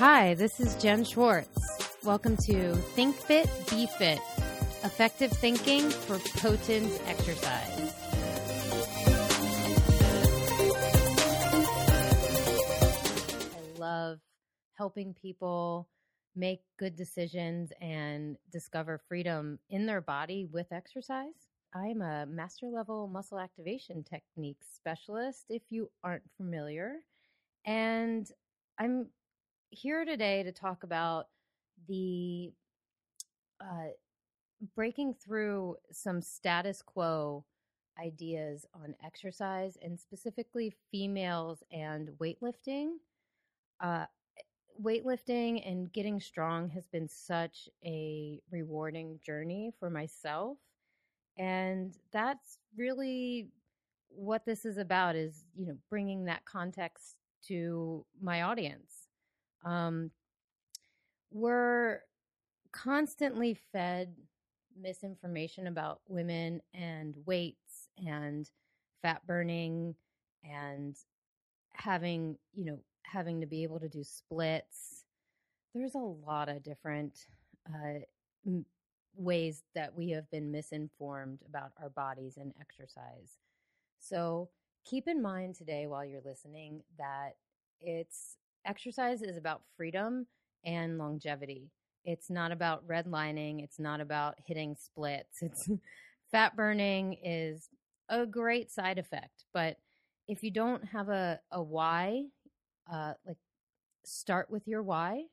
Hi, this is Jen Schwartz. Welcome to Think Fit, Be Fit Effective Thinking for Potent Exercise. I love helping people make good decisions and discover freedom in their body with exercise. I'm a master level muscle activation technique specialist, if you aren't familiar. And I'm here today to talk about the uh, breaking through some status quo ideas on exercise and specifically females and weightlifting. Uh, weightlifting and getting strong has been such a rewarding journey for myself and that's really what this is about is you know bringing that context to my audience um, we're constantly fed misinformation about women and weights and fat burning and having you know having to be able to do splits. There's a lot of different uh, m- ways that we have been misinformed about our bodies and exercise. So keep in mind today while you're listening that it's exercise is about freedom and longevity it's not about redlining. It's not about hitting splits. It's fat burning is a great side effect, but if you don't have a, a why, uh, like start with your why,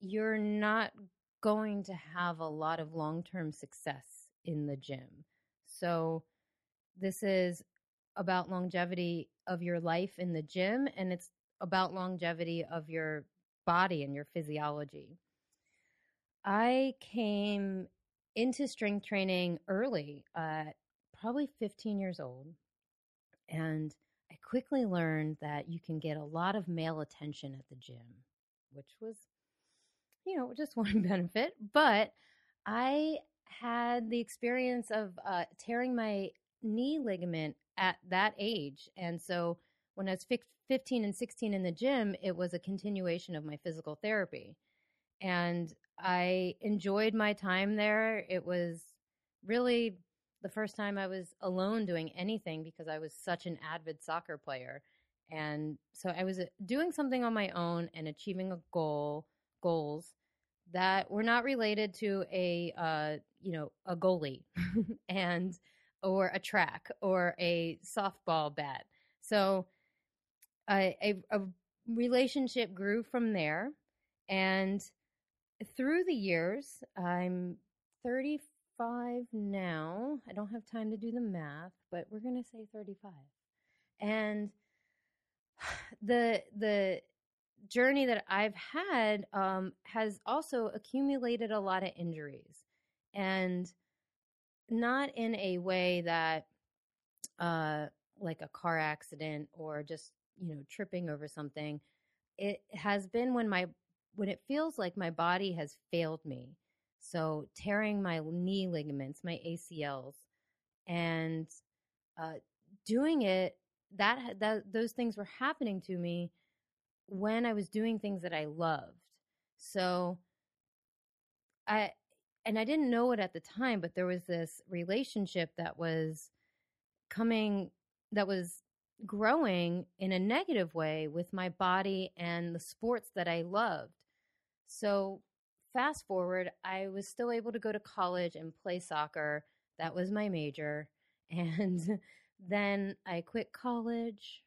you're not going to have a lot of long term success in the gym. So, this is about longevity of your life in the gym, and it's about longevity of your body and your physiology. I came into strength training early, uh, probably 15 years old. And I quickly learned that you can get a lot of male attention at the gym, which was, you know, just one benefit. But I had the experience of uh, tearing my knee ligament at that age. And so when I was 15 and 16 in the gym, it was a continuation of my physical therapy. And I enjoyed my time there. It was really the first time I was alone doing anything because I was such an avid soccer player. And so I was uh, doing something on my own and achieving a goal, goals that were not related to a uh, you know, a goalie and or a track or a softball bat. So a, a, relationship grew from there and through the years, I'm 35 now. I don't have time to do the math, but we're going to say 35. And the the journey that I've had um, has also accumulated a lot of injuries, and not in a way that, uh, like a car accident or just you know tripping over something. It has been when my when it feels like my body has failed me. So tearing my knee ligaments, my ACLs, and uh, doing it that, that those things were happening to me when I was doing things that I loved. So I and I didn't know it at the time, but there was this relationship that was coming that was growing in a negative way with my body and the sports that I loved. So, fast forward, I was still able to go to college and play soccer. That was my major. And then I quit college,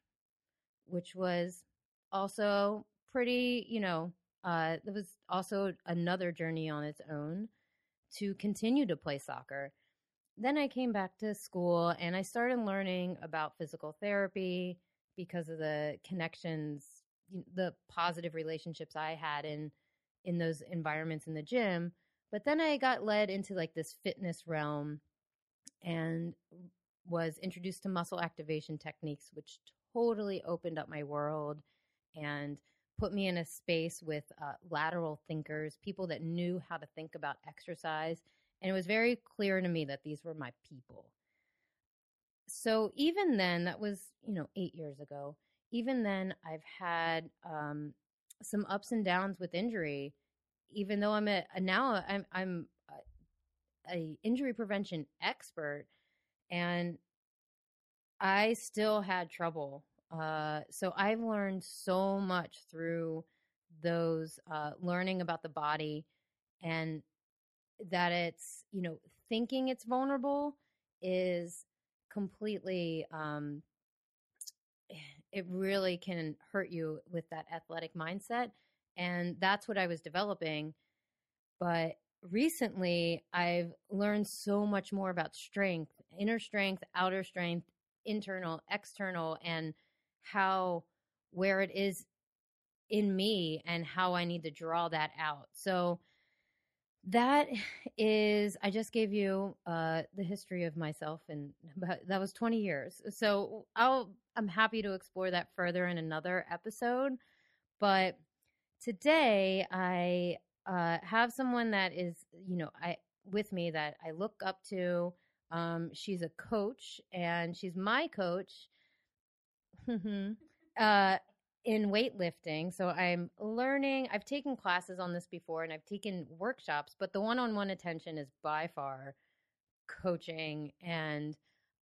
which was also pretty, you know, uh, it was also another journey on its own to continue to play soccer. Then I came back to school and I started learning about physical therapy because of the connections, the positive relationships I had in in those environments in the gym. But then I got led into like this fitness realm and was introduced to muscle activation techniques, which totally opened up my world and put me in a space with uh, lateral thinkers, people that knew how to think about exercise. And it was very clear to me that these were my people. So even then, that was, you know, eight years ago, even then, I've had um, some ups and downs with injury. Even though I'm a now I'm I'm a, a injury prevention expert, and I still had trouble. Uh, so I've learned so much through those uh, learning about the body and that it's you know thinking it's vulnerable is completely um, it really can hurt you with that athletic mindset and that's what i was developing but recently i've learned so much more about strength inner strength outer strength internal external and how where it is in me and how i need to draw that out so that is i just gave you uh, the history of myself and that was 20 years. So i'll i'm happy to explore that further in another episode but today i uh, have someone that is you know i with me that i look up to um, she's a coach and she's my coach. Uh, in weightlifting. So I'm learning, I've taken classes on this before and I've taken workshops, but the one on one attention is by far coaching. And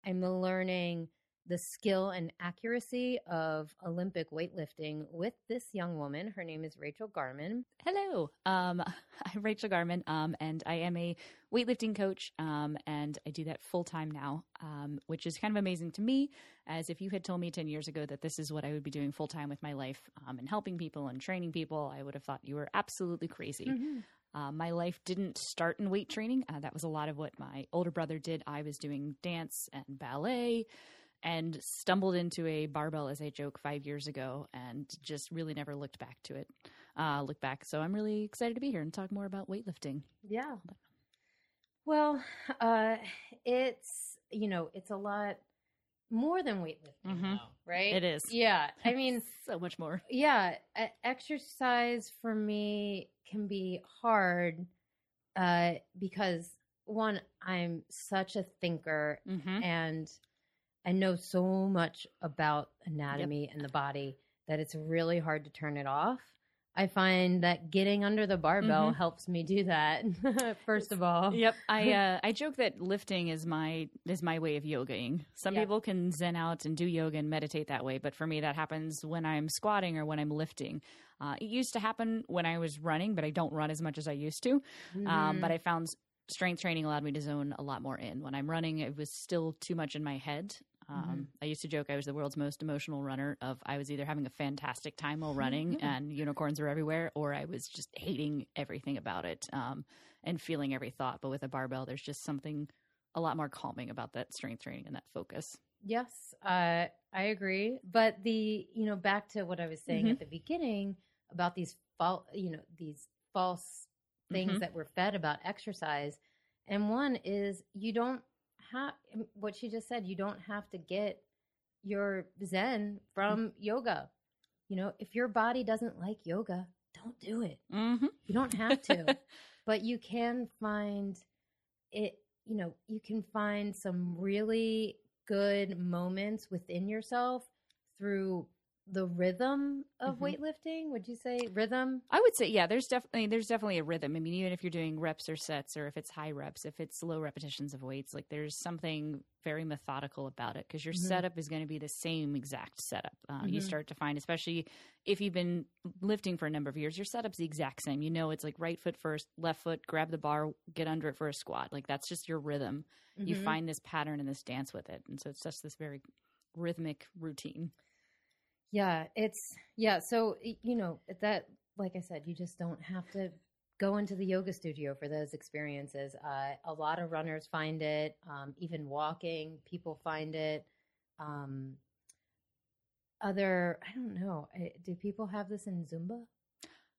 I'm learning the skill and accuracy of Olympic weightlifting with this young woman. Her name is Rachel Garman. Hello, um, I'm Rachel Garman, um, and I am a weightlifting coach, um, and I do that full time now, um, which is kind of amazing to me. As if you had told me 10 years ago that this is what I would be doing full time with my life um, and helping people and training people, I would have thought you were absolutely crazy. Mm-hmm. Uh, my life didn't start in weight training. Uh, that was a lot of what my older brother did. I was doing dance and ballet and stumbled into a barbell as a joke five years ago and just really never looked back to it. Uh, look back. So I'm really excited to be here and talk more about weightlifting. Yeah. Well, uh, it's, you know, it's a lot more than weightlifting mm-hmm. now, right? It is. Yeah. I mean, so much more. Yeah. Exercise for me can be hard uh, because, one, I'm such a thinker mm-hmm. and – I know so much about anatomy yep. and the body that it's really hard to turn it off. I find that getting under the barbell mm-hmm. helps me do that. first of all, yep. I uh, I joke that lifting is my is my way of yogaing. Some yep. people can zen out and do yoga and meditate that way, but for me, that happens when I'm squatting or when I'm lifting. Uh, it used to happen when I was running, but I don't run as much as I used to. Mm-hmm. Um, but mm-hmm. I found strength training allowed me to zone a lot more in. When I'm running, it was still too much in my head. Mm-hmm. Um, mm-hmm. I used to joke I was the world's most emotional runner. Of I was either having a fantastic time while running and unicorns are everywhere, or I was just hating everything about it um, and feeling every thought. But with a barbell, there's just something a lot more calming about that strength training and that focus. Yes, uh, I agree. But the you know back to what I was saying mm-hmm. at the beginning about these false you know these false things mm-hmm. that we're fed about exercise, and one is you don't have what she just said. You don't have to get your zen from yoga. You know, if your body doesn't like yoga, don't do it. Mm-hmm. You don't have to, but you can find it. You know, you can find some really good moments within yourself through the rhythm of mm-hmm. weightlifting would you say rhythm i would say yeah there's definitely there's definitely a rhythm i mean even if you're doing reps or sets or if it's high reps if it's low repetitions of weights like there's something very methodical about it because your mm-hmm. setup is going to be the same exact setup uh, mm-hmm. you start to find especially if you've been lifting for a number of years your setup's the exact same you know it's like right foot first left foot grab the bar get under it for a squat like that's just your rhythm you mm-hmm. find this pattern and this dance with it and so it's just this very rhythmic routine yeah, it's yeah. So you know that, like I said, you just don't have to go into the yoga studio for those experiences. Uh, a lot of runners find it. Um, even walking, people find it. Um, other, I don't know. Do people have this in Zumba?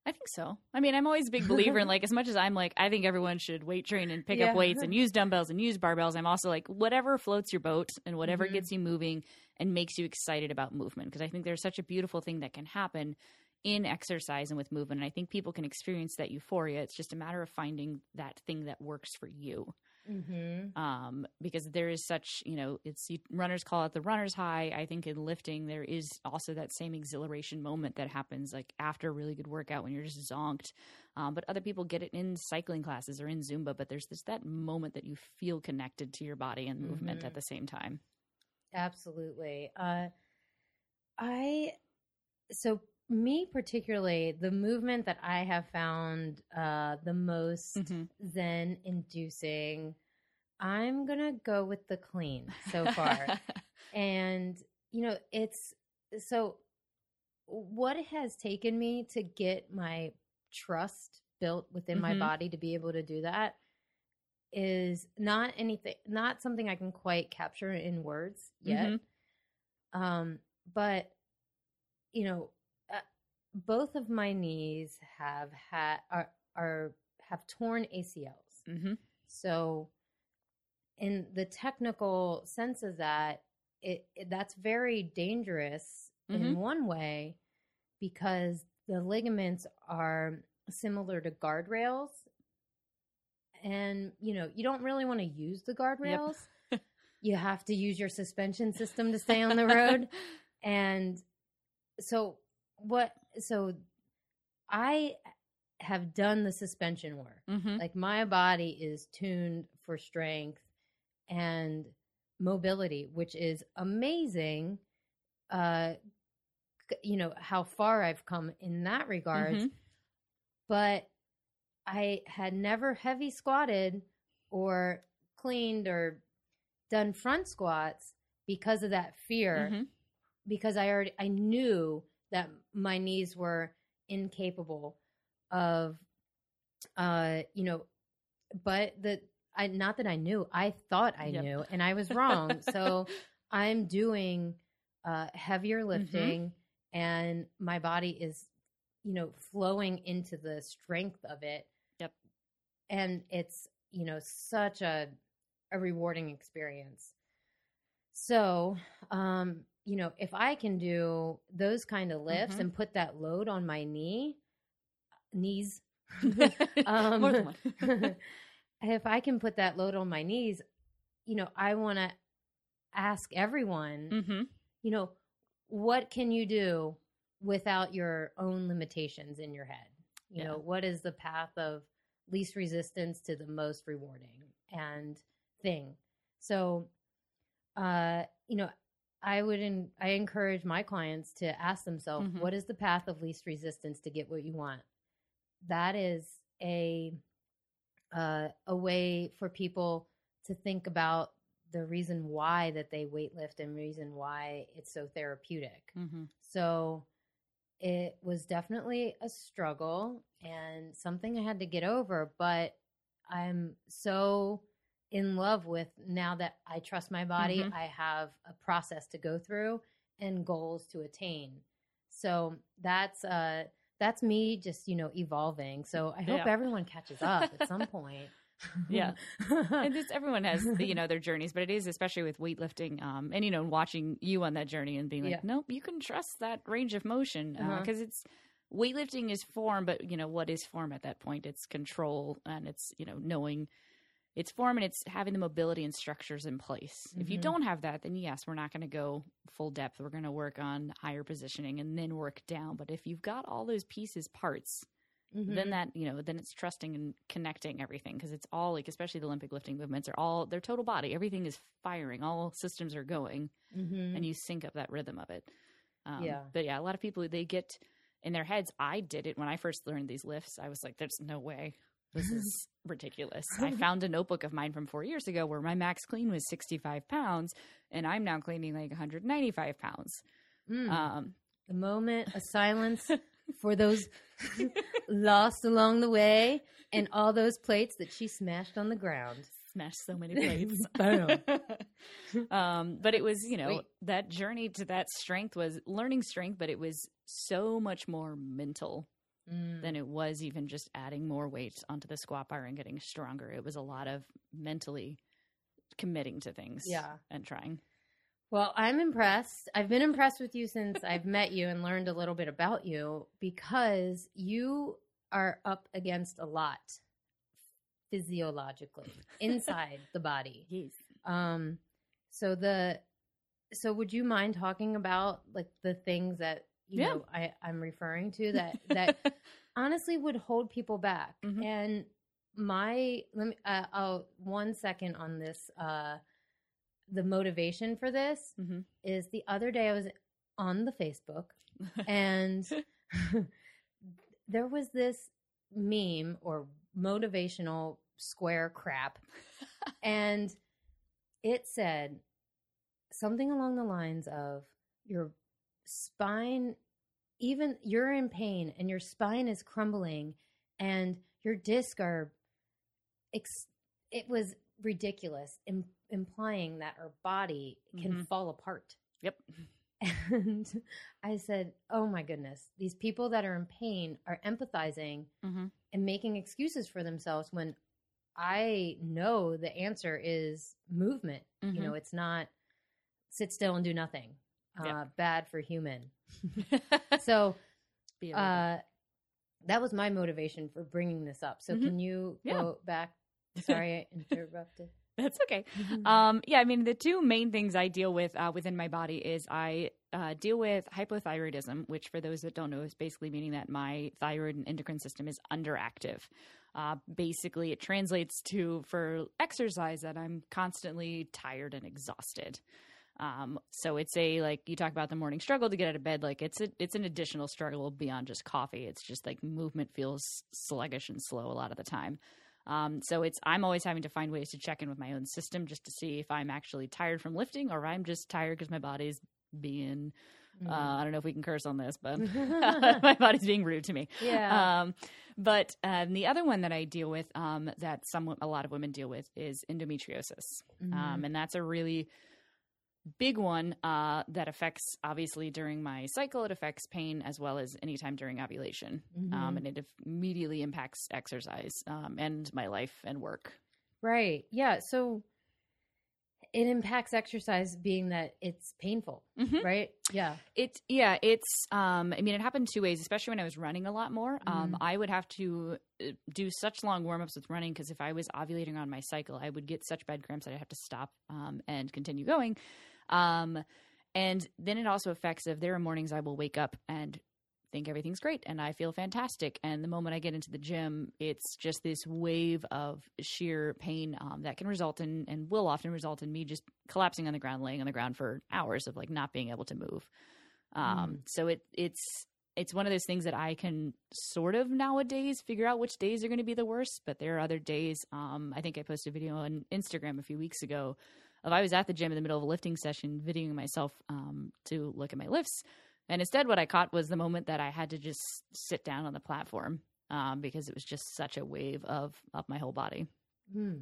I think so. I mean, I'm always a big believer in like as much as I'm like I think everyone should weight train and pick yeah. up weights and use dumbbells and use barbells. I'm also like whatever floats your boat and whatever mm-hmm. gets you moving and makes you excited about movement because I think there's such a beautiful thing that can happen in exercise and with movement. And I think people can experience that euphoria. It's just a matter of finding that thing that works for you. Mm-hmm. um, because there is such, you know, it's runners call it the runner's high. I think in lifting, there is also that same exhilaration moment that happens like after a really good workout when you're just zonked. Um, but other people get it in cycling classes or in Zumba, but there's this that moment that you feel connected to your body and movement Mhm. at the same time. Absolutely. Uh, I so me particularly the movement that I have found uh, the most Mhm. zen inducing. I'm gonna go with the clean so far, and you know it's so. What it has taken me to get my trust built within my Mhm. body to be able to do that is not anything, not something I can quite capture in words yet. Mhm. Um, but you know, uh, both of my knees have had are are have torn ACLs. Mhm. So, in the technical sense of that, it, it that's very dangerous in Mhm. one way because the ligaments are similar to guardrails, and you know you don't really want to use the guardrails. you have to use your suspension system to stay on the road, and so what? So I have done the suspension work Mhm. like my body is tuned for strength and mobility which is amazing uh you know how far i've come in that regards Mhm. but i had never heavy squatted or cleaned or done front squats because of that fear Mhm. because I already I knew that my knees were incapable of uh you know but the I not that I knew I thought I Yep. knew and I was wrong so I'm doing uh heavier Mm-hmm. lifting and my body is you know flowing into the strength of it. And it's you know such a a rewarding experience so um you know if i can do those kind of lifts Mhm. and put that load on my knee knees Um, More than one. if i can put that load on my knees you know i want to ask everyone Mhm. you know what can you do without your own limitations in your head you Yeah. know what is the path of least resistance to the most rewarding and thing so uh you know i would en- i encourage my clients to ask themselves Mhm. what is the path of least resistance to get what you want that is a uh, a way for people to think about the reason why that they weightlift and reason why it's so therapeutic. Mhm. So it was definitely a struggle and something I had to get over, but I'm so in love with now that I trust my body, Mhm. I have a process to go through and goals to attain. So that's uh that's me just, you know, evolving. So I hope Yeah. everyone catches up at some point. Yeah. and it's everyone has the, you know their journeys but it is especially with weightlifting um and you know watching you on that journey and being like Yeah. nope you can trust that range of motion because Uh-huh. it's weightlifting is form but you know what is form at that point it's control and it's you know knowing it's form and it's having the mobility and structures in place if you Mhm. don't have that then yes we're not going to go full depth we're going to work on higher positioning and then work down but if you've got all those pieces parts then Mhm. that you know then it's trusting and connecting everything because it's all like especially the olympic lifting movements are all their total body everything is firing all systems are going Mhm. and you sync up that rhythm of it um, Yeah. but yeah a lot of people they get in their heads i did it when i first learned these lifts i was like there's no way this is ridiculous i found a notebook of mine from four years ago where my max clean was 65 pounds and i'm now cleaning like 195 pounds Mm. um, the moment of silence for those lost along the way and all those plates that she smashed on the ground. smashed so many plates. Boom. um, but it was, you know, Sweet. that journey to that strength was learning strength, but it was so much more mental Mm. than it was even just adding more weight onto the squat bar and getting stronger. It was a lot of mentally committing to things Yeah. and trying. Well, I'm impressed. I've been impressed with you since I've met you and learned a little bit about you because you are up against a lot physiologically inside the body. Yes. Um, so the so would you mind talking about like the things that you Yeah. know I, I'm referring to that that honestly would hold people back? Mhm. And my let me uh, oh one second on this uh the motivation for this hmm is the other day I was on the Facebook and there was this meme or motivational square crap. And it said something along the lines of your spine even you're in pain and your spine is crumbling and your disc are ex- it was ridiculous im- implying that our body can Mhm. fall apart Yep. and I said, Oh my goodness, these people that are in pain are empathizing hmm and making excuses for themselves when I know the answer is movement. You Mhm. know, it's not sit still and do nothing. Uh. Bad for human. So Be a little bit- uh, that was my motivation for bringing this up. So Mhm. can you Yeah. go back? Sorry, I interrupted. That's okay. Um, yeah, I mean, the two main things I deal with uh, within my body is I uh, deal with hypothyroidism, which, for those that don't know, is basically meaning that my thyroid and endocrine system is underactive. Uh, basically, it translates to for exercise that I'm constantly tired and exhausted. Um, so it's a like you talk about the morning struggle to get out of bed. Like it's a, it's an additional struggle beyond just coffee. It's just like movement feels sluggish and slow a lot of the time. Um, so it's I'm always having to find ways to check in with my own system just to see if I'm actually tired from lifting or I'm just tired because my body's being Mm. uh, I don't know if we can curse on this, but my body's being rude to me. yeah. Um, but um, the other one that I deal with um, that some a lot of women deal with is endometriosis, um, and that's a really big one uh, that affects obviously during my cycle. It affects pain as well as anytime during ovulation, um, Mhm. and it immediately impacts exercise um, and my life and work. Right. Yeah. So it impacts exercise being that it's painful, Mhm. right? Yeah. it's yeah, it's um I mean it happened two ways, especially when I was running a lot more. Um Mhm. I would have to uh, do such long warm-ups with running because if I was ovulating on my cycle, I would get such bad cramps that I'd have to stop um and continue going. Um and then it also affects if there are mornings I will wake up and think everything's great and I feel fantastic. And the moment I get into the gym, it's just this wave of sheer pain um, that can result in and will often result in me just collapsing on the ground, laying on the ground for hours of like not being able to move. Um, So it it's it's one of those things that I can sort of nowadays figure out which days are going to be the worst, but there are other days. Um, I think I posted a video on Instagram a few weeks ago of I was at the gym in the middle of a lifting session, videoing myself um, to look at my lifts, and instead what I caught was the moment that I had to just sit down on the platform um, because it was just such a wave of of my whole body. Hmm.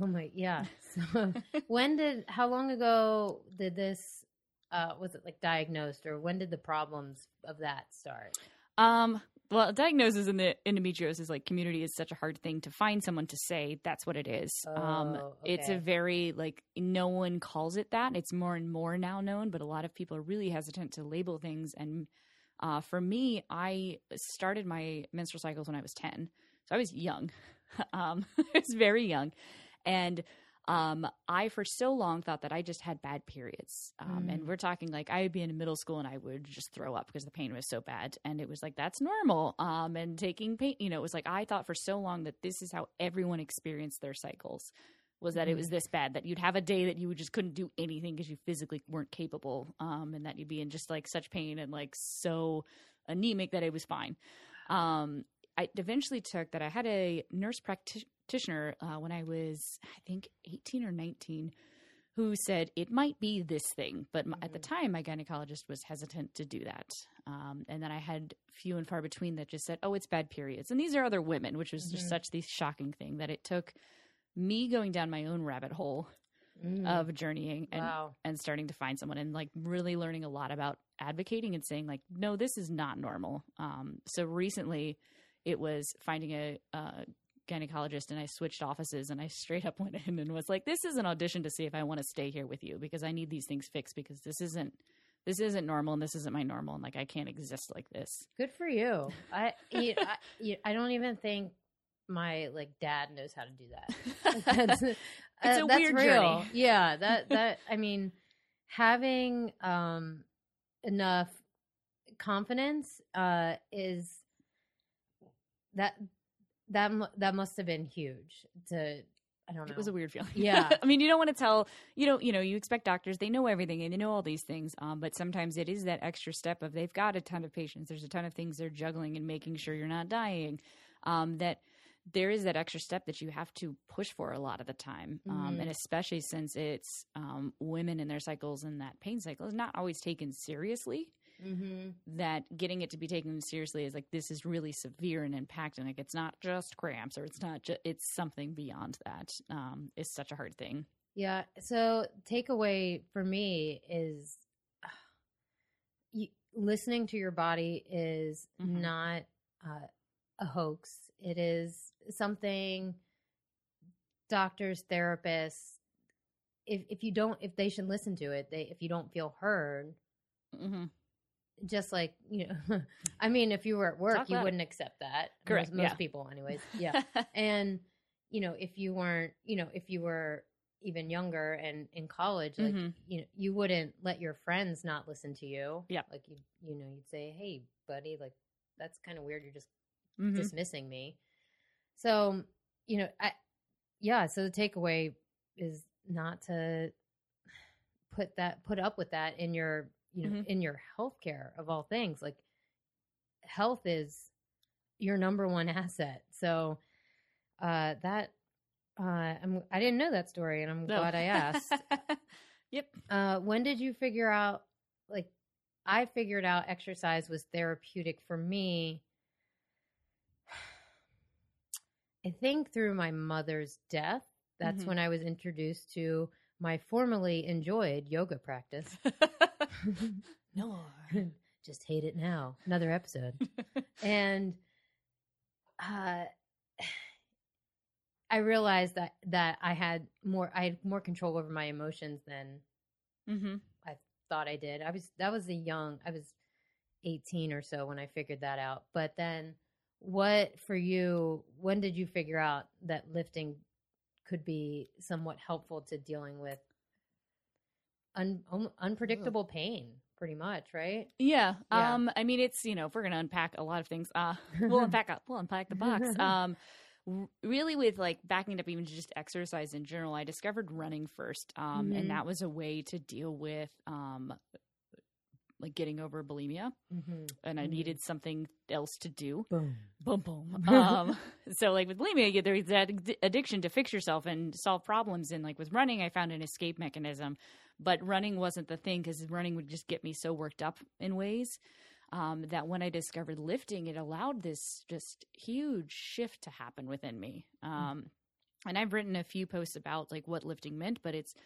Oh my. Yeah. So when did? How long ago did this? Uh, was it like diagnosed, or when did the problems of that start? Um, well, diagnosis in the endometriosis like community is such a hard thing to find someone to say that's what it is. um, Oh, it's a very like no one calls it that. It's more and more now known, but a lot of people are really hesitant to label things. And uh, for me, I started my menstrual cycles when I was ten, so I was young. um, I was very young, and um, I for so long thought that I just had bad periods. Um, Mm. And we're talking like I would be in middle school and I would just throw up because the pain was so bad, and it was like that's normal. Um, and taking pain, you know, it was like I thought for so long that this is how everyone experienced their cycles. Was that it Mhm. was this bad that you'd have a day that you just couldn't do anything because you physically weren't capable, um, and that you'd be in just like such pain and like so anemic that it was fine. Um, I eventually took that I had a nurse practitioner uh, when I was, I think, 18 or 19, who said it might be this thing. But m at the Mhm. time, my gynecologist was hesitant to do that. Um, and then I had few and far between that just said, oh, it's bad periods. And these are other women, which was just Mhm. such the shocking thing that it took me going down my own rabbit hole Mm. of journeying and wow. and starting to find someone and like really learning a lot about advocating and saying like no this is not normal um so recently it was finding a uh gynecologist and I switched offices and I straight up went in and was like this is an audition to see if I want to stay here with you because I need these things fixed because this isn't this isn't normal and this isn't my normal and like I can't exist like this. Good for you. I, you, I, you, I don't even think my like dad knows how to do that. that's, It's uh, a that's weird real. journey. Yeah, that that I mean, having um enough confidence uh is that that that must have been huge to I don't know. It was a weird feeling. Yeah. I mean, you don't want to tell, you know, you know, you expect doctors, they know everything and they know all these things. Um, but sometimes it is that extra step of they've got a ton of patients. There's a ton of things they're juggling and making sure you're not dying. Um, that there is that extra step that you have to push for a lot of the time. Um, Mhm. and especially since it's um, women in their cycles and that pain cycle is not always taken seriously. Mm-hmm. that getting it to be taken seriously is like this is really severe and impacting. Like it's not just cramps or it's not just it's something beyond that. Um, is such a hard thing. Yeah. So takeaway for me is you, listening to your body is Mhm. not uh, a hoax. It is something doctors, therapists, if if you don't, if they should listen to it, they if you don't feel heard, Mm-hmm. Just like you know, I mean, if you were at work, Talk you wouldn't accept that. Correct, Most, most yeah. people, anyways. Yeah. and you know if you weren't you know if you were even younger and in college like Mhm. you know you wouldn't let your friends not listen to you Yeah. like you you know you'd say hey buddy like that's kind of weird you're just Mhm. dismissing me so you know i yeah so the takeaway is not to put that put up with that in your you know Mhm. in your healthcare of all things like health is your number one asset so uh that uh I'm, i didn't know that story and i'm No. glad i asked yep. uh when did you figure out like i figured out exercise was therapeutic for me i think through my mother's death that's Mhm. when i was introduced to my formerly enjoyed yoga practice no. just hate it now another episode and uh i realized that that i had more i had more control over my emotions than mm-hmm. thought i did i was that was a young i was 18 or so when i figured that out but then what for you when did you figure out that lifting could be somewhat helpful to dealing with un, un, unpredictable pain pretty much right Yeah. Yeah. Um, I mean, it's, you know, if we're going to unpack a lot of things, uh, we'll unpack, a- we'll unpack the box. Um, really with like backing it up even to just exercise in general, I discovered running first. Um, Mhm. and that was a way to deal with, um, like getting over bulimia mm-hmm. and I Mhm. needed something else to do. boom Boom, boom. um, so like with bulimia, you- there's that addiction to fix yourself and solve problems. And like with running, I found an escape mechanism, but running wasn't the thing because running would just get me so worked up in ways um, that when I discovered lifting, it allowed this just huge shift to happen within me. Um, and I've written a few posts about like what lifting meant, but it's it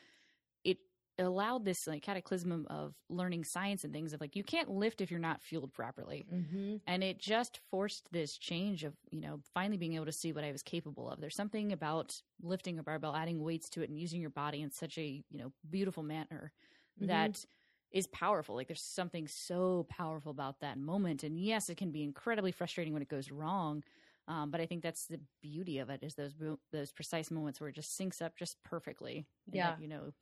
allowed this like cataclysm of learning science and things of like you can't lift if you're not fueled properly mm-hmm. and it just forced this change of you know finally being able to see what i was capable of there's something about lifting a barbell adding weights to it and using your body in such a you know beautiful manner Mhm. that is powerful like there's something so powerful about that moment and yes it can be incredibly frustrating when it goes wrong um, but I think that's the beauty of it is those those precise moments where it just syncs up just perfectly. Yeah. you know.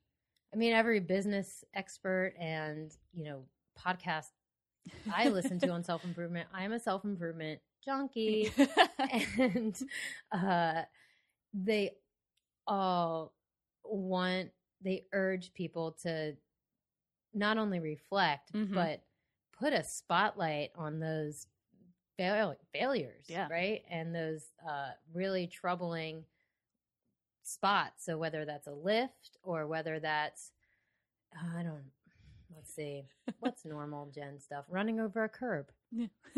I mean, every business expert and you know podcast I listen to on self improvement. I'm a self improvement junkie, and uh, they all want they urge people to not only reflect Mhm. but put a spotlight on those fail- failures, Yeah. right, and those uh, really troubling spots. So whether that's a lift or whether that's I don't let's see what's normal Jen stuff running over a curb.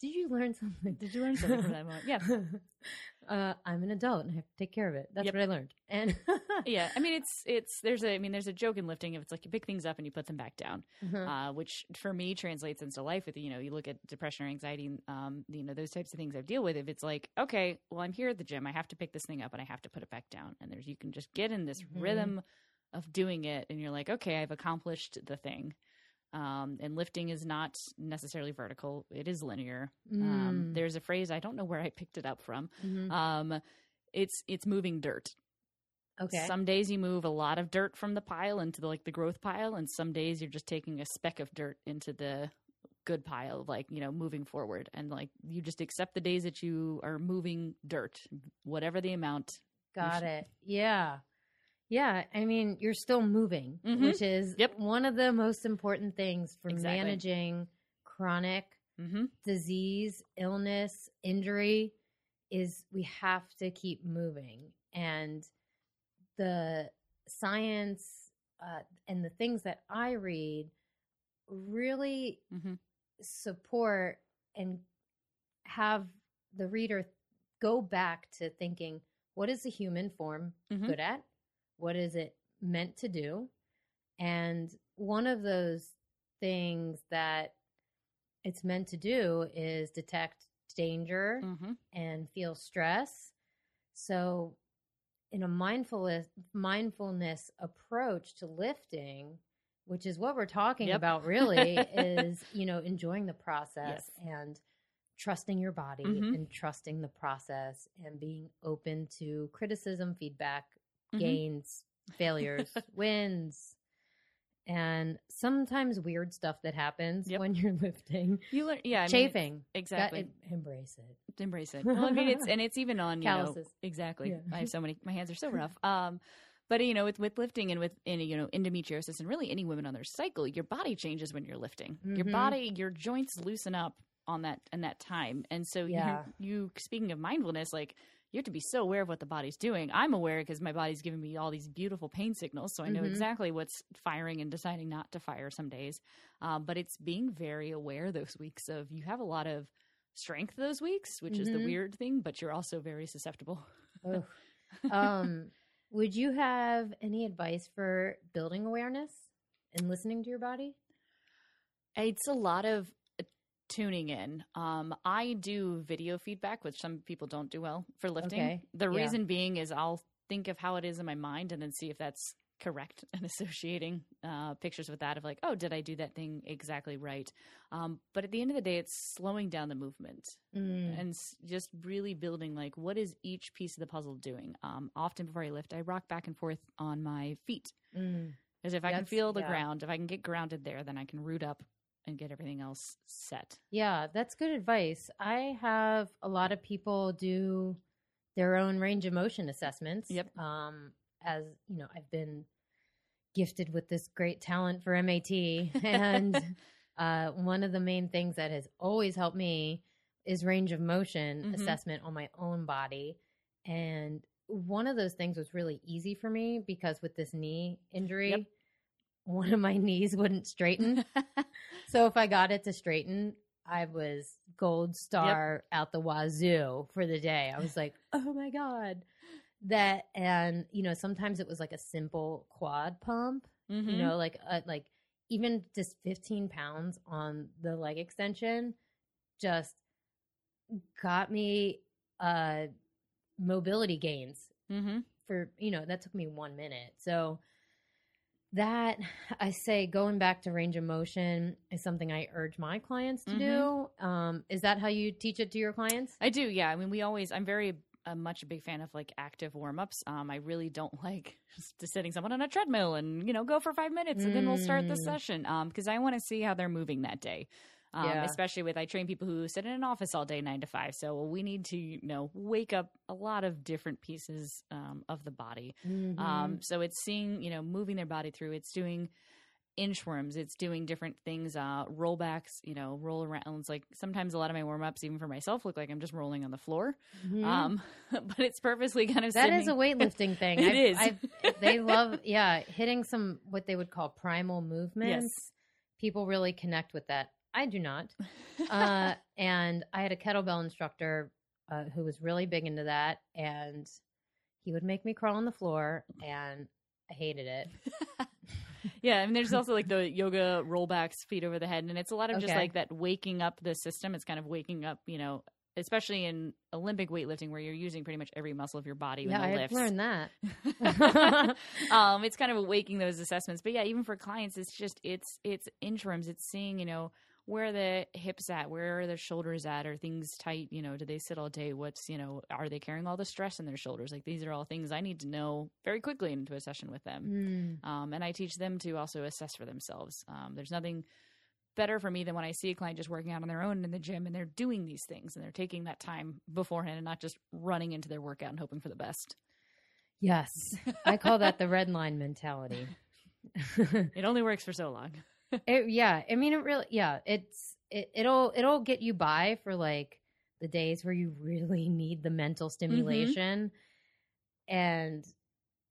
Did you learn something? Did you learn something from that moment? Yeah. uh, I'm an adult and I have to take care of it. That's Yep. what I learned. And yeah, I mean it's it's there's a I mean there's a joke in lifting if it's like you pick things up and you put them back down, Uh-huh. uh, which for me translates into life. With you know you look at depression or anxiety, um, you know those types of things I deal with. If it's like okay, well I'm here at the gym, I have to pick this thing up and I have to put it back down, and there's you can just get in this Mhm. rhythm of doing it, and you're like okay, I've accomplished the thing. Um, and lifting is not necessarily vertical; it is linear. Mm. Um, there's a phrase I don't know where I picked it up from. Mhm. Um, it's it's moving dirt. okay. Some days you move a lot of dirt from the pile into the like the growth pile, and some days you're just taking a speck of dirt into the good pile, of like you know, moving forward. And like you just accept the days that you are moving dirt, whatever the amount. Got should- it. Yeah. Yeah. I mean, you're still moving, Mhm. which is Yep. one of the most important things for Exactly. managing chronic Mm-hmm. disease, illness, injury is we have to keep moving. And the science uh, and the things that I read really Mm-hmm. support and have the reader go back to thinking what is the human form Mhm. good at? What is it meant to do? And one of those things that it's meant to do is detect danger Mm-hmm. and feel stress. So, in a mindfulness mindfulness approach to lifting, which is what we're talking Yep. about really is, you know, enjoying the process Yes. and trusting your body Mhm. and trusting the process and being open to criticism, feedback, Mhm. gains, failures, wins. And sometimes weird stuff that happens Yep. when you're lifting. You learn, yeah, I mean, exactly. Got- embrace it. embrace it. Well, I mean, it's and it's even on you know exactly. Yeah. I have so many. My hands are so rough. Um, but you know, with with lifting and with in you know endometriosis and really any women on their cycle, your body changes when you're lifting. Your Mhm. body, your joints loosen up on that in that time, and so Yeah. you you speaking of mindfulness, like. You have to be so aware of what the body's doing. I'm aware because my body's giving me all these beautiful pain signals, so I know Mhm. exactly what's firing and deciding not to fire some days. Um, but it's being very aware those weeks of you have a lot of strength those weeks, which is the Mhm. weird thing, but you're also very susceptible. Um, would you have any advice for building awareness and listening to your body? It's a lot of tuning in. Um, I do video feedback, which some people don't do well for lifting. Okay. The Yeah. reason being is I'll think of how it is in my mind and then see if that's correct and associating uh, pictures with that of like, oh, did I do that thing exactly right? Um, but at the end of the day, it's slowing down the movement. Mm. and just really building like what is each piece of the puzzle doing um, often before i lift i rock back and forth on my feet Mm. as if i can feel the yeah. ground if i can get grounded there then i can root up and get everything else set Yeah, that's good advice. I have a lot of people do their own range of motion assessments. Yep. Um, as you know, I've been gifted with this great talent for MAT, and uh, one of the main things that has always helped me is range of motion Mhm. assessment on my own body. And one of those things was really easy for me because with this knee injury, Yep. One of my knees wouldn't straighten. So if I got it to straighten, I was gold star out the wazoo for the day. I was like, oh my God. That, and, you know, sometimes it was like a simple quad pump, Mhm. you know, like, uh, like even just 15 pounds on the leg extension just got me, uh, mobility gains Mhm. for you know that took me one minute so that i say going back to range of motion is something i urge my clients to do. Um, is that how you teach it to your clients? I do yeah. I mean we always i'm very uh, much a big fan of like active warm-ups. Um, i really don't like just sitting someone on a treadmill and you know go for five minutes and then we'll start the Mm. session. Because i want to see how they're moving that day um, Yeah. especially with I train people who sit in an office all day, nine to five. So we need to, you know, wake up a lot of different pieces um, of the body. Mhm. Um, so it's seeing, you know, moving their body through. It's doing inchworms. It's doing different things, uh, rollbacks. You know, roll arounds. Like sometimes a lot of my warm ups, even for myself, look like I'm just rolling on the floor. Mhm. Um, but it's purposely kind of that sending, is a weightlifting thing It is. I've, they love yeah hitting some what they would call primal movements Yes. people really connect with that i do not uh, and I had a kettlebell instructor uh, who was really big into that, and he would make me crawl on the floor, and I hated it. yeah, and there's also like the yoga rollbacks, feet over the head, and it's a lot of just Okay. like that waking up the system. It's kind of waking up, you know, especially in Olympic weightlifting where you're using pretty much every muscle of your body yeah, when you I've learned that. um, it's kind of waking those assessments. But yeah, even for clients, it's just it's it's inchworms. It's seeing you know where are the hips at, where are the shoulders at, are things tight? You know, do they sit all day? What's you know, are they carrying all the stress in their shoulders? Like these are all things I need to know very quickly into a session with them. Mm. Um, and I teach them to also assess for themselves. Um, there's nothing better for me than when I see a client just working out on their own in the gym and they're doing these things and they're taking that time beforehand and not just running into their workout and hoping for the best. Yes, I call that the red line mentality. It only works for so long. It, yeah, I mean, it really, yeah, it's it, it'll it'll get you by for like the days where you really need the mental stimulation, and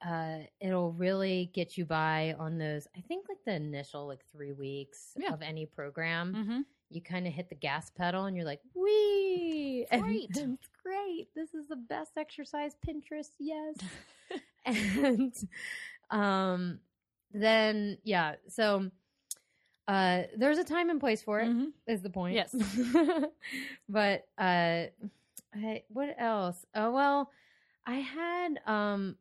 uh, it'll really get you by on those. I think like the initial like three weeks Yeah. of any program, Mm-hmm. you kind of hit the gas pedal and you're like, "Wee, great. it's great! This is the best exercise." Pinterest, yes, and um, then yeah, so uh, there's a time and place for it. Mhm. Is the point? Yes. but uh, I, what else? Oh well, I had um,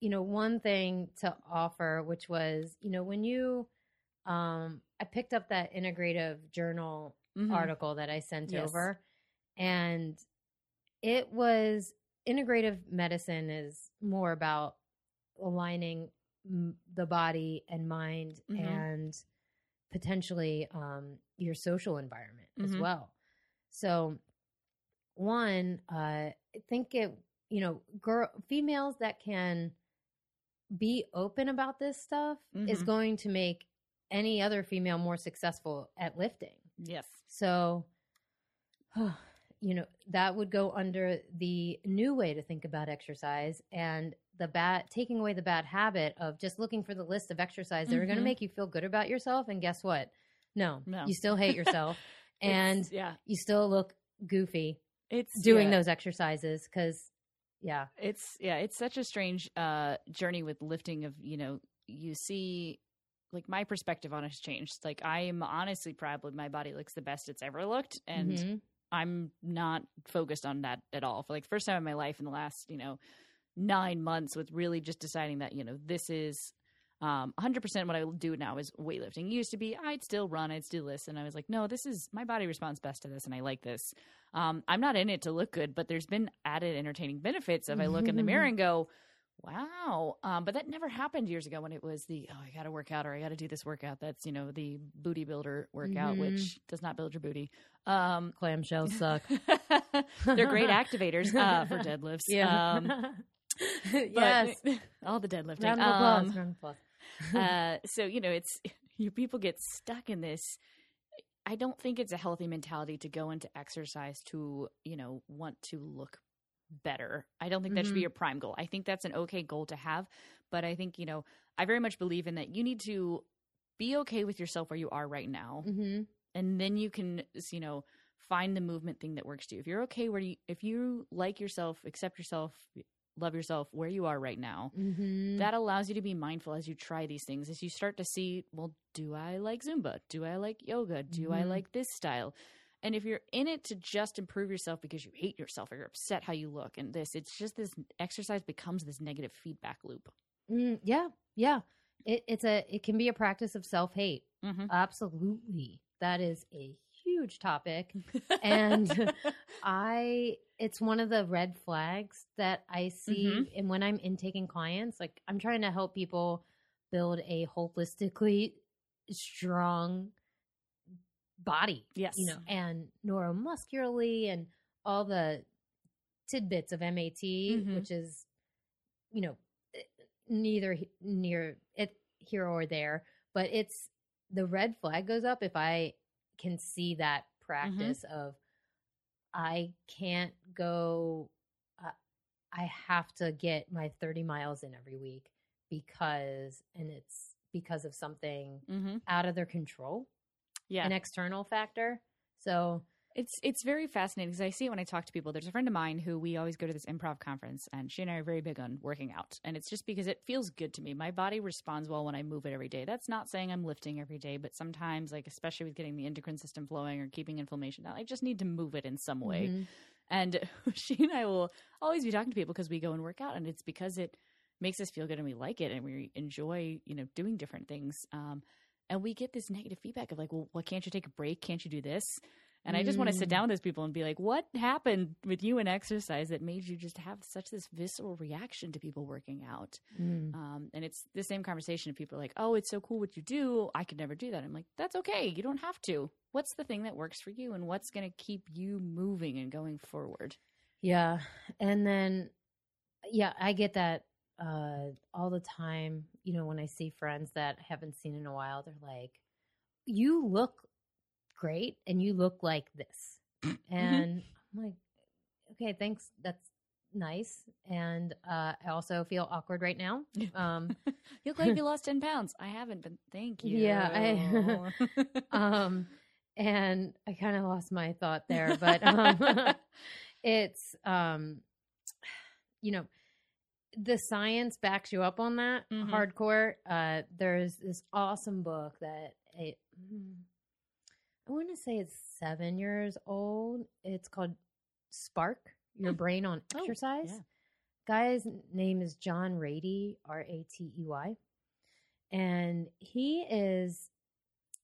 you know, one thing to offer, which was you know when you um, I picked up that integrative journal Mhm. article that I sent Yes. over, and it was integrative medicine is more about aligning m- the body and mind Mhm. and potentially um, your social environment as Mhm. well. So, one, uh, I think it, you know, girl, females that can be open about this stuff is Mhm. going to make any other female more successful at lifting. Yes. So, you know, that would go under the new way to think about exercise and the bad taking away the bad habit of just looking for the list of exercises that are going to make you feel good about yourself. And guess what? No, No. you still hate yourself and yeah, you still look goofy it's doing yeah. those exercises because, yeah. it's yeah it's such a strange uh journey with lifting of you know you see like my perspective on it has changed like i'm honestly proud my body looks the best it's ever looked and Mhm. i'm not focused on that at all for like first time in my life in the last you know nine months with really just deciding that you know this is um 100% what i do now is weightlifting it used to be i'd still run i'd still this and i was like no this is my body responds best to this and i like this um i'm not in it to look good but there's been added entertaining benefits if i look in the mirror and go wow um but that never happened years ago when it was the oh i gotta work out or i gotta do this workout that's you know the booty builder workout Mhm. which does not build your booty um Clamshells suck. they're great activators uh, for deadlifts. Yeah. Um, yes. all the deadlifting. Round of applause. Um, round of applause. uh, so you know, it's you people get stuck in this. I don't think it's a healthy mentality to go into exercise to you know want to look better. I don't think that should be Mhm. your prime goal. I think that's an okay goal to have, but I think you know I very much believe in that. You need to be okay with yourself where you are right now hmm and then you can you know find the movement thing that works to you if you're okay where you if you like yourself accept yourself love yourself where you are right now hmm that allows you to be mindful as you try these things as you start to see well do i like zumba do i like yoga do i Mhm. like this style and if you're in it to just improve yourself because you hate yourself or you're upset how you look and this it's just this exercise becomes this negative feedback loop Mm, yeah, yeah. It, it's a it can be a practice of self hate. mm-hmm. Absolutely, that is a huge topic, and I it's one of the red flags that I see, Mhm. and when I'm intaking clients, like I'm trying to help people build a holistically strong body. yes you know, and neuromuscularly and all the tidbits of MAT, Mhm. which is, you know, neither near it here or there, but it's the red flag goes up if I can see that practice of I can't go. Uh, I have to get my thirty miles in every week because, and it's because of something mm-hmm. out of their control yeah an external factor. So It's it's very fascinating because I see it when I talk to people. There's a friend of mine who we always go to this improv conference, and she and I are very big on working out. And it's just because it feels good to me. My body responds well when I move it every day. That's not saying I'm lifting every day, but sometimes, like especially with getting the endocrine system flowing or keeping inflammation down, I just need to move it in some way. mhm. And she and I will always be talking to people because we go and work out, and it's because it makes us feel good and we like it and we enjoy, you know, doing different things. Um, and we get this negative feedback of like, well, what can't you take a break? Can't you do this? And I just want to sit Mm. down with those people and be like, what happened with you in exercise that made you just have such this visceral reaction to people working out? Mm. Um, and it's the same conversation. If people are like, oh, it's so cool what you do. I could never do that. I'm like, that's okay. You don't have to. What's the thing that works for you and what's going to keep you moving and going forward? Yeah. And then, yeah, I get that uh, all the time. You know, when I see friends that I haven't seen in a while, they're like, you look great and you look like this. And I'm like, okay, thanks. That's nice. And uh, I also feel awkward right now. Um, you look like you lost 10 pounds. I haven't been. Thank you. Yeah, I- um, and I kind of lost my thought there, but um, it's um, you know, the science backs you up on that Mhm. hardcore. Uh, there's this awesome book that it, mm, I want to say it's seven years old. It's called Spark Your. Brain on Oh, Exercise. yeah. Guy's name is John Ratey, R A T E Y, and he is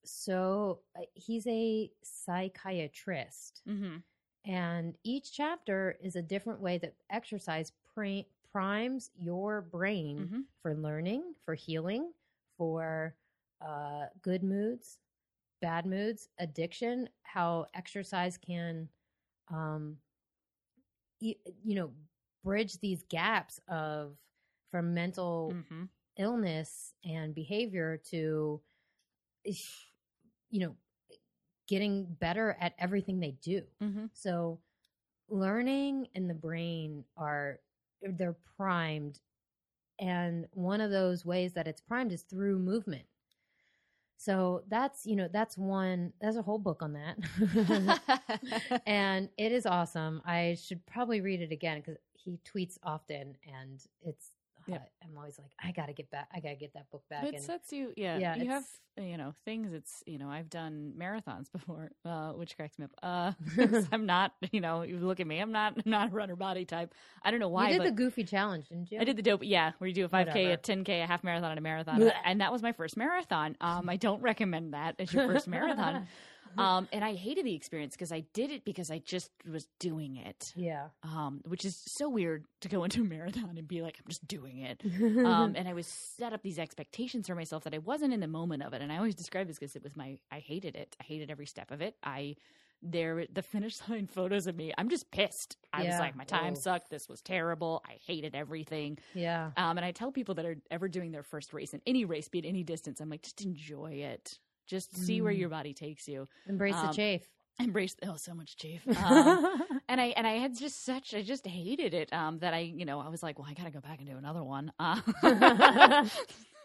so uh, he's a psychiatrist hmm and each chapter is a different way that exercise pri- primes your brain hmm for learning for healing for uh, good moods bad moods addiction how exercise can um you, you know bridge these gaps of from mental hmm illness and behavior to you know getting better at everything they do. Hmm so learning and the brain are they're primed and one of those ways that it's primed is through movement so that's you know that's one there's a whole book on that. And it is awesome. I should probably read it again because he tweets often and it's Uh, i'm always like i gotta get back i gotta get that book back It and sets you, yeah. Yeah, you have, you know, things. It's, you know, I've done marathons before, uh, which cracks me up. Uh, I'm not, you know, you look at me, I'm not, I'm not a runner body type. I don't know why. you did the goofy challenge didn't you I did the dope, yeah, where you do a 5K, Whatever. a 10K, a half marathon, and a marathon, and that was my first marathon. Um, I don't recommend that as your first marathon. Um, and I hated the experience because I did it because I just was doing it. yeah Um, which is so weird to go into a marathon and be like, I'm just doing it. um, and I was set up these expectations for myself that I wasn't in the moment of it. And I always describe this because it was my, I hated it. I hated every step of it. I, there, the finish line photos of me, I'm just pissed. I was like, my time Oh. sucked. This was terrible. I hated everything. yeah Um, and I tell people that are ever doing their first race in any race, be it any distance, I'm like, just enjoy it. Just see where Mm. your body takes you. embrace the Um, chafe Embrace oh so much chafe. Um, and I and I had just such I just hated it um, that I you know I was like well I got to go back and do another one. Uh,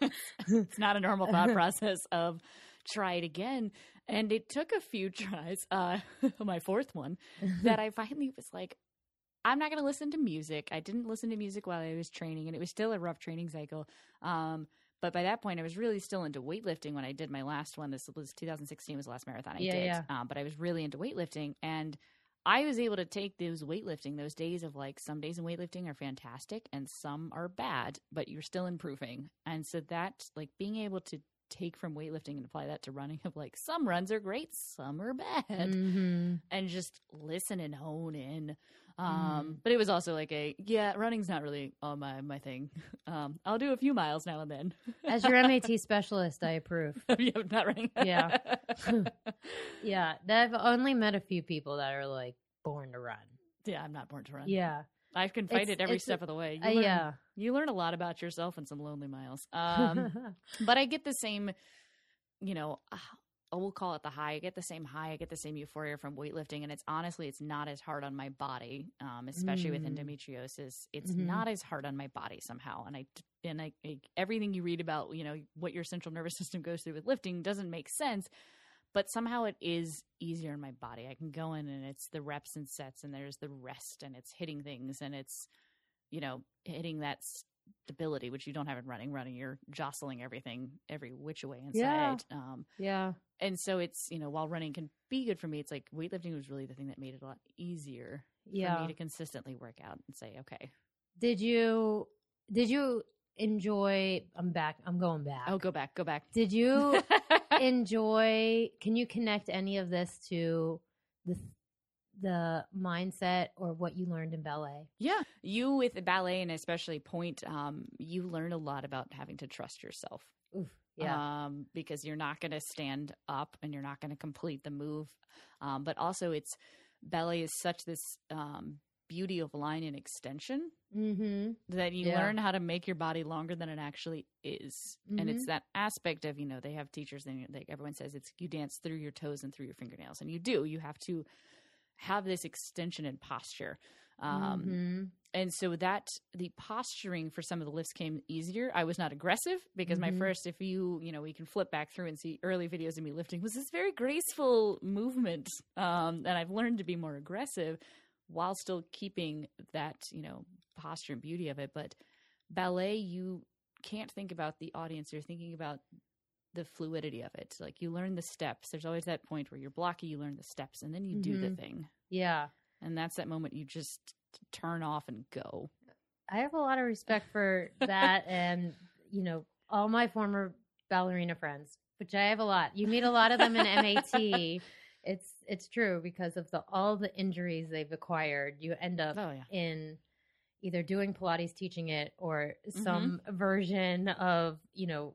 it's not a normal thought process of try it again. And it took a few tries, uh, my fourth one, that I finally was like, I'm not going to listen to music. I didn't listen to music while I was training, and it was still a rough training cycle. Um, but by that point, I was really still into weightlifting when I did my last one. This was 2016 was the last marathon I Yeah, did. yeah. Um, but I was really into weightlifting, and I was able to take those weightlifting, those days of like some days in weightlifting are fantastic and some are bad, but you're still improving. And so that like being able to take from weightlifting and apply that to running of like some runs are great, some are bad, hmm and just listen and hone in. Um, Mm. but it was also like a yeah, running's not really on my my thing. Um, I'll do a few miles now and then. As your MAT specialist, I approve. yeah, not running. Yeah. Yeah, I've only met a few people that are like born to run. yeah, I'm not born to run. Yeah, I can fight It's- it every step of the way. You uh, learn, yeah. you learn a lot about yourself in some lonely miles. Um, but I get the same, you know, uh, we'll call it the high. I get the same high. I get the same euphoria from weightlifting, and it's honestly, it's not as hard on my body, um, especially with Mm. endometriosis. It's Mhm. not as hard on my body somehow, and I and I, I everything you read about, you know, what your central nervous system goes through with lifting doesn't make sense. But somehow it is easier in my body. I can go in and it's the reps and sets, and there's the rest, and it's hitting things, and it's, you know, hitting that stability, which you don't have in running. Running, you're jostling everything every which way inside. Yeah. Um, Yeah. and so it's you know while running can be good for me, it's like weightlifting was really the thing that made it a lot easier for Yeah. me to consistently work out and say, okay, Did you did you enjoy I'm back I'm going back. oh, go back, go back. Did you enjoy can you connect any of this to the the mindset or what you learned in ballet? Yeah, you with ballet and especially pointe, um, you learn a lot about having to trust yourself. Oof. Yeah. um, because you're not going to stand up and you're not going to complete the move. Um, but also, it's ballet is such this um, beauty of line and extension mm-hmm. that you Yeah. learn how to make your body longer than it actually is. And it's that aspect of, you know, they have teachers and like everyone says it's you dance through your toes and through your fingernails. And you do. You have to have this extension and posture. Um, Mhm. and so that the posturing for some of the lifts came easier. I was not aggressive because Mhm. my first, if you, you know, we can flip back through and see early videos of me lifting was this very graceful movement. Um, and I've learned to be more aggressive while still keeping that, you know, posture and beauty of it. But ballet, you can't think about the audience. You're thinking about the fluidity of it. Like you learn the steps. There's always that point where you're blocky, you learn the steps, and then you do the Mhm. thing. Yeah. And that's that moment you just turn off and go. I have a lot of respect for that and you know, all my former ballerina friends, which I have a lot. You meet a lot of them in MAT. It's it's true because of the all the injuries they've acquired. You end up Oh yeah. in either doing Pilates, teaching it, or Mm-hmm. some version of you know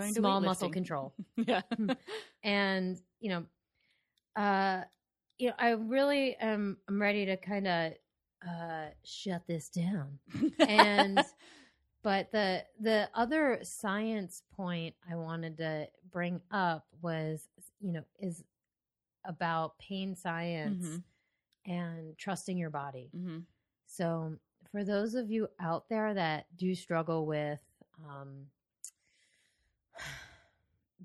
small muscle control. yeah. And you know, uh, you know, I really am. I'm ready to kind of uh shut this down. And but the the other science point I wanted to bring up was you know is about pain science Mhm. and trusting your body. hmm So, for those of you out there that do struggle with, um,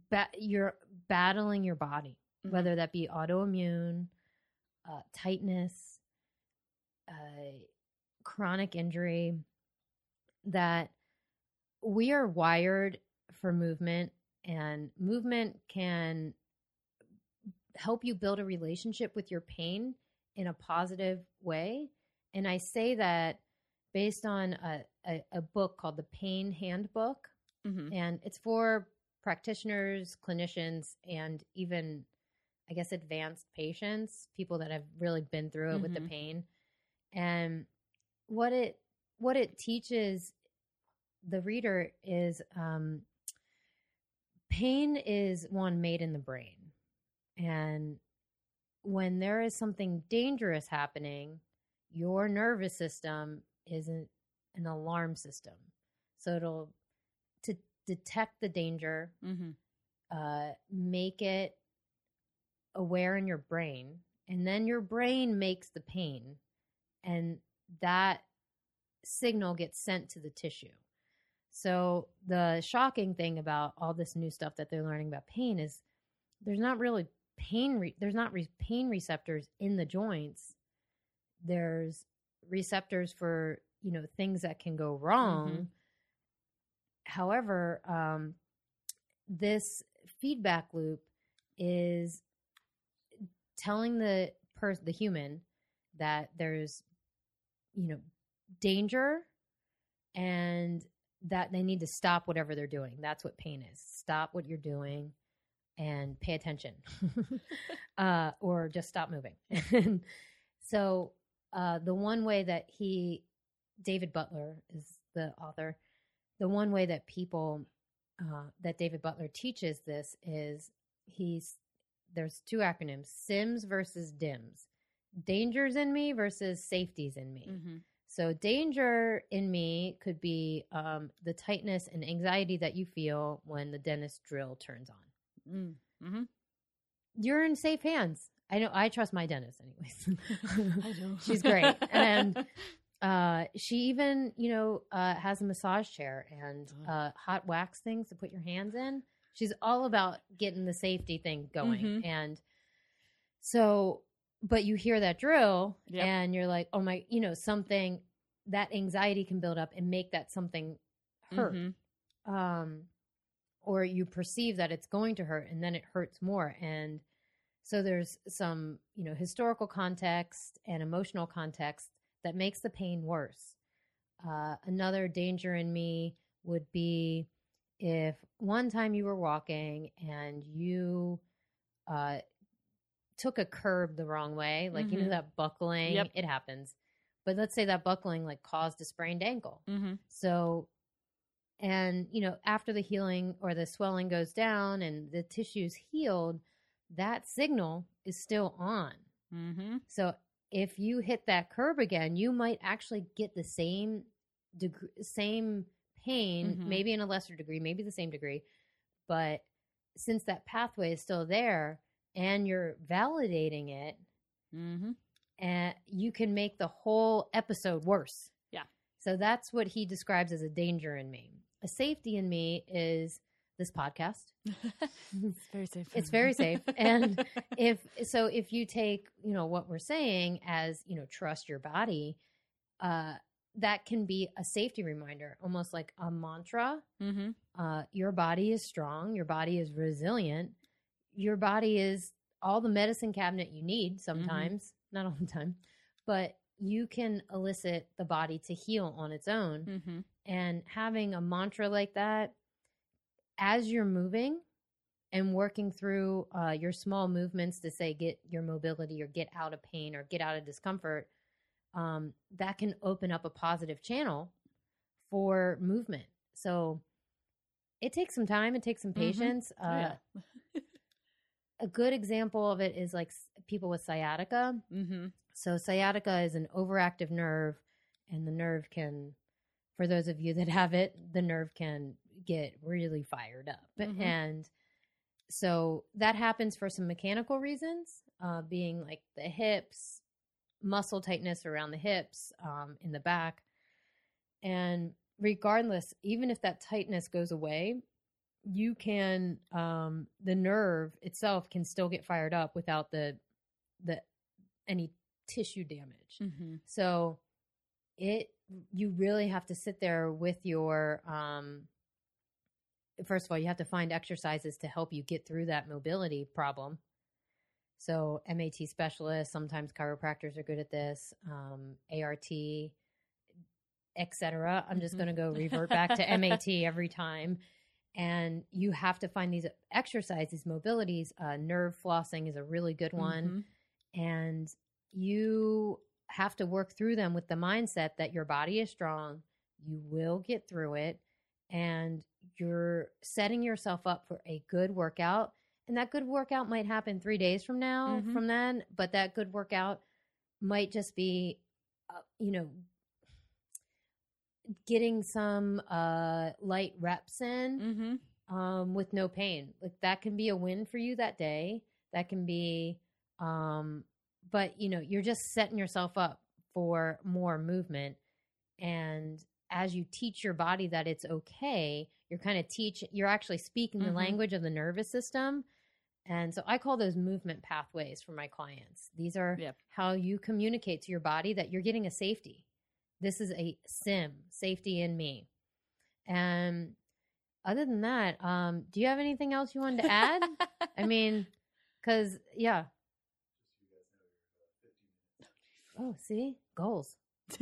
ba- you're battling your body, Mhm. whether that be autoimmune, uh, tightness, uh, chronic injury, that we are wired for movement, and movement can help you build a relationship with your pain in a positive way. And I say that based on a, a, a book called the Pain Handbook. hmm And it's for practitioners, clinicians, and even, I guess, advanced patients, people that have really been through it with the Mhm. pain. And what it what it teaches the reader is um, pain is one made in the brain, and when there is something dangerous happening, your nervous system isn't an alarm system, so it'll detect the danger hmm uh, make it aware in your brain, and then your brain makes the pain, and that signal gets sent to the tissue. So the shocking thing about all this new stuff that they're learning about pain is there's not really pain. Re- there's not re- pain receptors in the joints. There's receptors for you know things that can go wrong. Mhm. However, um, this feedback loop is telling the person, the human, that there's, you know, danger and that they need to stop whatever they're doing. That's what pain is. Stop what you're doing and pay attention, uh, or just stop moving. And so, uh, the one way that he, David Butler is the author, the one way that people uh, that David Butler teaches this is he's there's two acronyms sims versus dims. Dangers in me versus safeties in me. Hmm so danger in me could be um, the tightness and anxiety that you feel when the dentist drill turns on. Hmm you're in safe hands. I know i trust my dentist anyways. She's great. And uh she even you know uh has a massage chair and Oh. uh hot wax things to put your hands in she's all about getting the safety thing going Mhm. and so but you hear that drill Yep. and you're like oh my you know something that anxiety can build up and make that something hurt. Mhm. Um, or you perceive that it's going to hurt and then it hurts more. And so there's some, you know, historical context and emotional context that makes the pain worse. Uh, another danger in me would be if one time you were walking and you uh, took a curb the wrong way, like you know Mhm. that buckling, Yep. it happens. But let's say that buckling like caused a sprained ankle. Mhm. So, and you know, after the healing or the swelling goes down and the tissue's healed, that signal is still on. Mhm. So, if you hit that curb again, you might actually get the same degree, same pain, Mhm. maybe in a lesser degree, maybe the same degree, but since that pathway is still there and you're validating it, Mhm. and you can make the whole episode worse. Yeah. So that's what he describes as a danger in me. A safety in me is this podcast. it's very safe. It's very safe. And if so if you take, you know, what we're saying as, you know, trust your body, uh that can be a safety reminder, almost like a mantra. Mhm. Uh your body is strong, your body is resilient. Your body is all the medicine cabinet you need sometimes, not all the time, but you can elicit the body to heal on its own. Mhm. And having a mantra like that as you're moving and working through uh, your small movements to say get your mobility or get out of pain or get out of discomfort, um, that can open up a positive channel for movement. So it takes some time, it takes some Mhm. patience. Oh, Uh, yeah. a good example of it is like people with sciatica. Mhm. So sciatica is an overactive nerve, and the nerve can, for those of you that have it, the nerve can get really fired up. Mhm. And so that happens for some mechanical reasons, uh, being like the hips, muscle tightness around the hips, um, in the back. And regardless, even if that tightness goes away, you can um, the nerve itself can still get fired up without the the any tissue damage. Mhm. So it you really have to sit there with your um first of all, you have to find exercises to help you get through that mobility problem. So MAT specialists, sometimes chiropractors are good at this, um, ART, etc. I'm just Mhm. going to go revert back to MAT every time. And you have to find these exercises, these mobilities. Uh, nerve flossing is a really good one Mhm. and you have to work through them with the mindset that your body is strong, you will get through it, and you're setting yourself up for a good workout. And that good workout might happen three days from now, Mhm. from then, but that good workout might just be, uh, you know, getting some uh, light reps in Mhm. um, with no pain. Like that can be a win for you that day. That can be, um, but you know, you're just setting yourself up for more movement. And as you teach your body that it's okay, you're kind of teach, you're actually speaking the Mhm. language of the nervous system. And so I call those movement pathways for my clients. These are Yep. how you communicate to your body that you're getting a safety. This is a sim, safety in me. And other than that, um, do you have anything else you wanted to add? I mean, because yeah. Oh, see goals.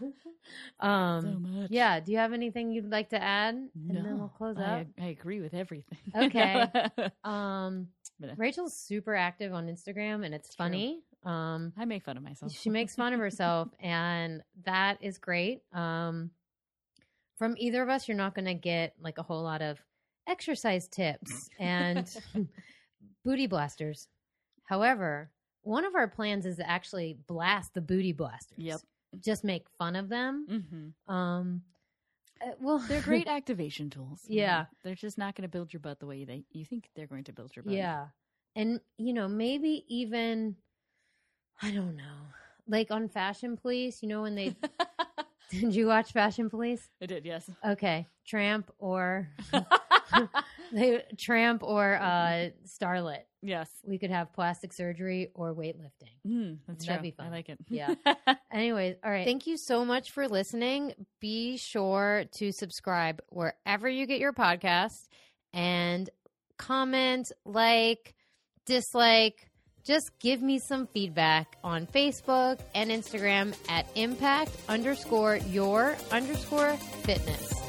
um, so much. yeah. Do you have anything you'd like to add? And then we'll No, close I, up. I agree with everything. Okay. Um, uh, Rachel's super active on Instagram, and it's True. funny. Um, I make fun of myself. she makes fun of herself, and that is great. Um, from either of us, you're not going to get like a whole lot of exercise tips and booty blasters. However, one of our plans is to actually blast the booty blasters. Yep. Just make fun of them. hmm Um, uh, well, They're great activation tools. Yeah. They're just not going to build your butt the way they you think they're going to build your butt. Yeah. And, you know, maybe even, I don't know, like on Fashion Police, you know, when they, did you watch Fashion Police? I did, yes. Okay. Tramp or they, tramp or uh, starlet. yes. We could have plastic surgery or weightlifting. Mm, that's That'd true. be fun. I like it. Yeah. Anyways, all right. Thank you so much for listening. Be sure to subscribe wherever you get your podcast and comment, like, dislike. Just give me some feedback on Facebook and Instagram at impact underscore your underscore fitness.